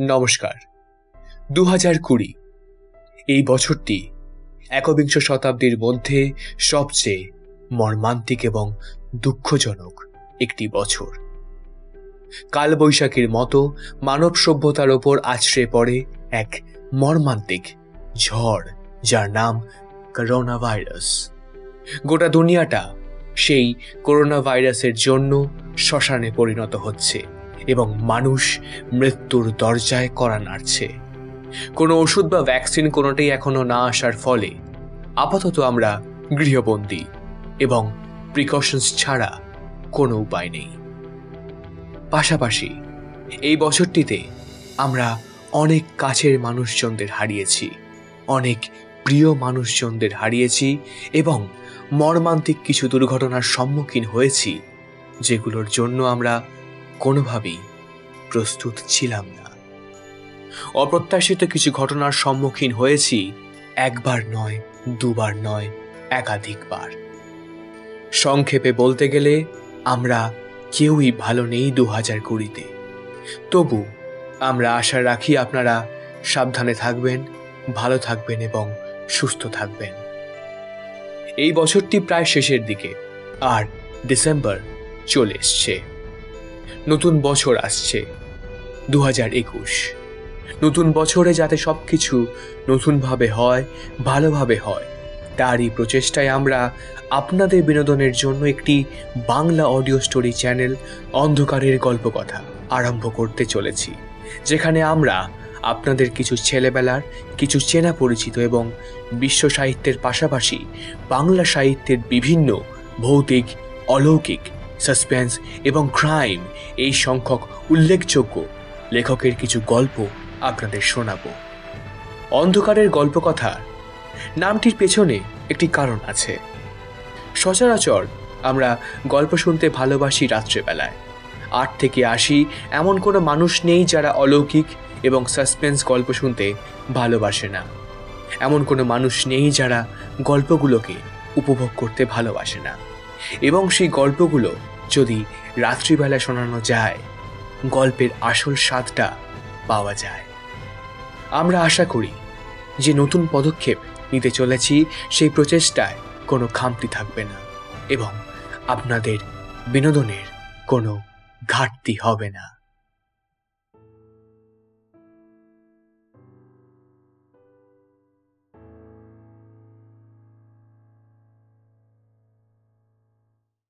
নমস্কার। দু হাজার কুড়ি, এই বছরটি একবিংশ শতাব্দীর মধ্যে সবচেয়ে মর্মান্তিক এবং দুঃখজনক একটি বছর। কালবৈশাখীর মতো মানব সভ্যতার ওপর আছড়ে পড়ে এক মর্মান্তিক ঝড় যার নাম করোনা ভাইরাস গোটা দুনিয়াটা সেই করোনা ভাইরাসের জন্য শ্মশানে পরিণত হচ্ছে। এবং মানুষ মৃত্যুর দরজায় করা নাড়ছে। কোনো ওষুধ বা ভ্যাকসিন কোনোটাই এখনও না আসার ফলে আপাতত আমরা গৃহবন্দী এবং প্রিকশনস ছাড়া কোনো উপায় নেই। পাশাপাশি এই বছরটিতে আমরা অনেক কাছের মানুষজনদের হারিয়েছি, অনেক প্রিয় মানুষজনদের হারিয়েছি এবং মর্মান্তিক কিছু দুর্ঘটনার সম্মুখীন হয়েছি, যেগুলোর জন্য আমরা কোনোভাবেই প্রস্তুত ছিলাম না। অপ্রত্যাশিত কিছু ঘটনার সম্মুখীন হয়েছি একবার নয়, দুবার নয়, একাধিকবার। সংক্ষেপে বলতে গেলে, আমরা কেউই ভালো নেই দু হাজার কুড়িতে। তবু আমরা আশা রাখি আপনারা সাবধানে থাকবেন, ভালো থাকবেন এবং সুস্থ থাকবেন। এই বছরটি প্রায় শেষের দিকে, আর ডিসেম্বর চলে এসছে। নতুন বছর আসছে দু হাজার একুশ। নতুন বছরে যাতে সব কিছু নতুনভাবে হয়, ভালোভাবে হয়, তারই প্রচেষ্টায় আমরা আপনাদের বিনোদনের জন্য একটি বাংলা অডিও স্টোরি চ্যানেল, অন্ধকারের গল্পকথা আরম্ভ করতে চলেছি, যেখানে আমরা আপনাদের কিছু ছেলেবেলার, কিছু চেনা পরিচিত এবং বিশ্ব সাহিত্যের পাশাপাশি বাংলা সাহিত্যের বিভিন্ন ভৌতিক, অলৌকিক সাসপেন্স এবং ক্রাইম এই সংখ্যক উল্লেখযোগ্য লেখকের কিছু গল্প আপনাদের শোনাব। অন্ধকারের গল্পকথা, নামটির পেছনে একটি কারণ আছে। সচরাচর আমরা গল্প শুনতে ভালোবাসি রাত্রেবেলায়। আট থেকে আশি এমন কোনো মানুষ নেই যারা অলৌকিক এবং সাসপেন্স গল্প শুনতে ভালোবাসে না। এমন কোনো মানুষ নেই যারা গল্পগুলোকে উপভোগ করতে ভালোবাসে না। এবং সেই গল্পগুলো যদি রাত্রিবেলা শোনানো যায়, গল্পের আসল স্বাদটা পাওয়া যায়। আমরা আশা করি যে নতুন পদক্ষেপ নিতে চলেছি, সেই প্রচেষ্টায় কোনো খামতি থাকবে না এবং আপনাদের বিনোদনের কোনো ঘাটতি হবে না।